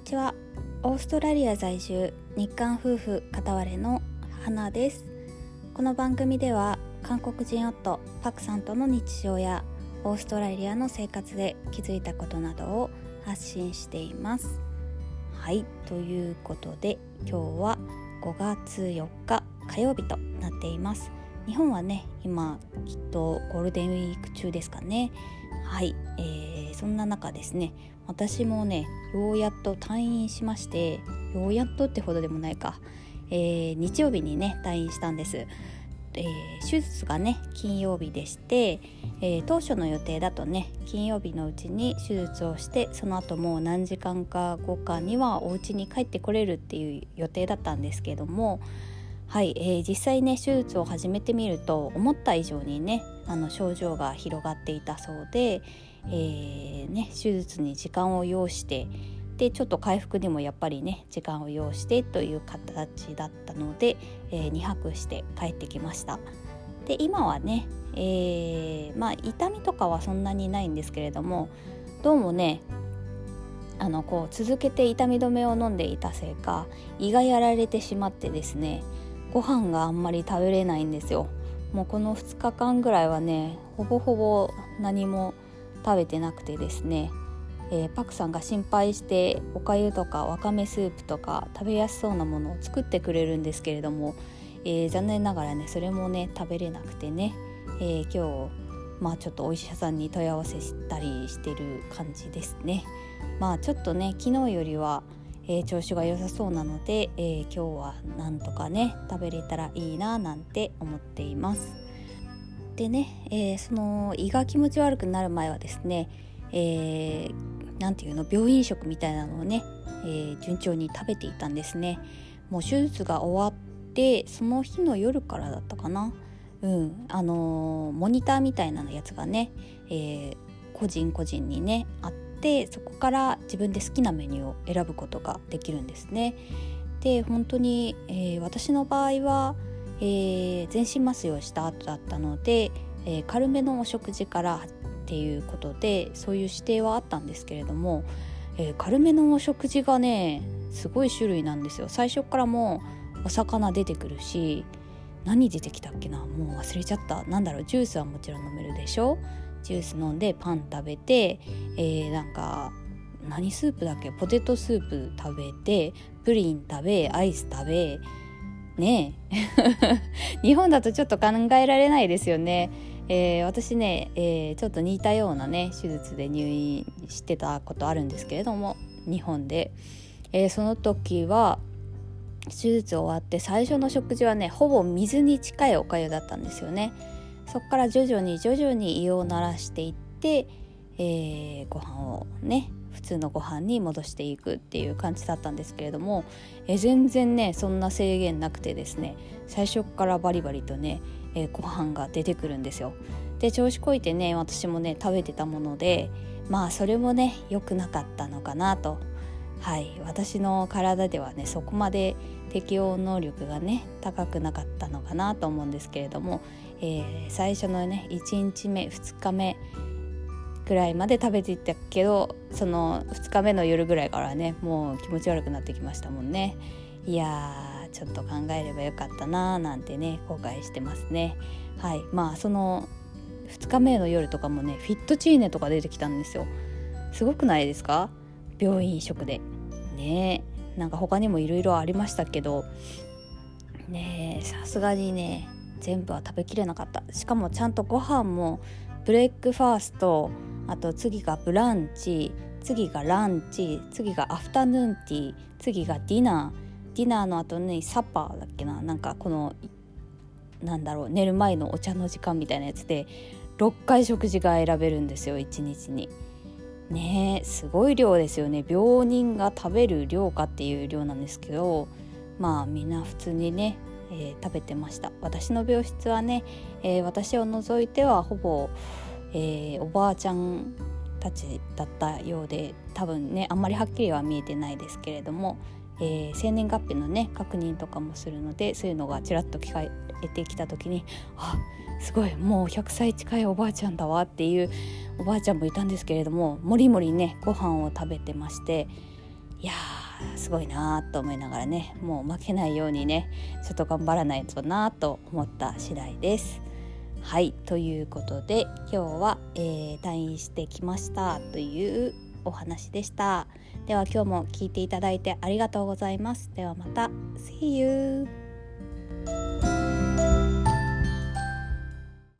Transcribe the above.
にちは。オーストラリア在住日韓夫婦片割れの花です。この番組では韓国人夫パクさんとの日常やオーストラリアの生活で気づいたことなどを発信しています。はいということで今日は5月4日火曜日となっています。日本はね今きっとゴールデンウィーク中ですかね。はい、えー、そんな中ですね私もねようやっと退院しましてようやっとってほどでもないか、えー、日曜日にね退院したんです、えー、手術がね金曜日でして、えー、当初の予定だとね金曜日のうちに手術をしてその後もう何時間か後かにはお家に帰ってこれるっていう予定だったんですけどもはい、えー、実際ね手術を始めてみると思った以上にねあの症状が広がっていたそうで、えー、ね、手術に時間を要してでちょっと回復にもやっぱりね時間を要してという形だったので、えー、2泊して帰ってきました。で今はね、えー、まあ痛みとかはそんなにないんですけれどもどうもねあのこう続けて痛み止めを飲んでいたせいか胃がやられてしまってですねご飯があんまり食べれないんですよもうこの2日間ぐらいはねほぼほぼ何も食べてなくてですね、えー、パクさんが心配しておかゆとかわかめスープとか食べやすそうなものを作ってくれるんですけれども、えー、残念ながらねそれもね食べれなくてね、え、今日まあちょっとお医者さんに問い合わせしたりしてる感じですねまあちょっとね昨日よりはえー、調子が良さそうなので、えー、今日はなんとかね食べれたらいいななんて思っています。でね、えー、その胃が気持ち悪くなる前はですね何、えー、て言うの病院食みたいなのをね、えー、順調に食べていたんですね。もう手術が終わってその日の夜からだったかな。うんあのモニターみたいなやつがね、え個人個人にねあってそこから自分で好きなメニューを選ぶことができるんですね。で本当に、えー、私の場合は、えー、全身麻酔をした後だったので、えー、軽めのお食事からっていうことでそういう指定はあったんですけれども、え軽めのお食事がねすごい種類なんですよ。最初からもうお魚出てくるし何出てきたっけな？もう忘れちゃった。なんだろう？ジュースはもちろん飲めるでしょ？ジュース飲んでパン食べて、えー、なんか何スープだっけ？ポテトスープ食べてプリン食べアイス食べね 日本だとちょっと考えられないですよね。えー、私ね、えー、ちょっと似たようなね手術で入院してたことあるんですけれども日本で、えー、その時は手術終わって最初の食事はねほぼ水に近いおかゆだったんですよね。そこから徐々に徐々に胃を慣らしていって、えー、ご飯をね普通のご飯に戻していくっていう感じだったんですけれども、え、全然ねそんな制限なくてですね最初からバリバリとね、えー、ご飯が出てくるんですよ。で調子こいてね私もね食べてたものでまあそれもね良くなかったのかなとはい私の体ではねそこまで適応能力がね高くなかったのかなと思うんですけれども、えー、最初のね1日目2日目ぐらいまで食べていったけどその2日目の夜ぐらいからねもう気持ち悪くなってきましたもんね。いやーちょっと考えればよかったなーなんてね後悔してますね。はいまあその2日目の夜とかもねフィットチーネとか出てきたんですよ。すごくないですか？病院食で。ねなんか他にもいろいろありましたけど。ねさすがにね全部は食べきれなかった。しかもちゃんとご飯もブレックファーストあと次がブランチ次がランチ次がアフタヌーンティー次がディナー。ディナーの後にサッパーだっけな。なんかこのなんだろう寝る前のお茶の時間みたいなやつで6回食事が選べるんですよ1日に。ねえすごい量ですよね。病人が食べる量かっていう量なんですけどまあみんな普通にねえー、食べてました。私の病室はね、えー、私を除いてはほぼ、えー、おばあちゃんたちだったようで多分ねあんまりはっきりは見えてないですけれども、え生年月日のね確認とかもするのでそういうのがちらっと聞かれてきた時にあすごいもう100歳近いおばあちゃんだわっていうおばあちゃんもいたんですけれどももりもりねご飯を食べてましていやーすごいなーと思いながらねもう負けないようにねちょっと頑張らないとなと思った次第です。はいということで今日は、えー、退院してきましたというお話でした。では今日も聞いていただいてありがとうございます。ではまた See you!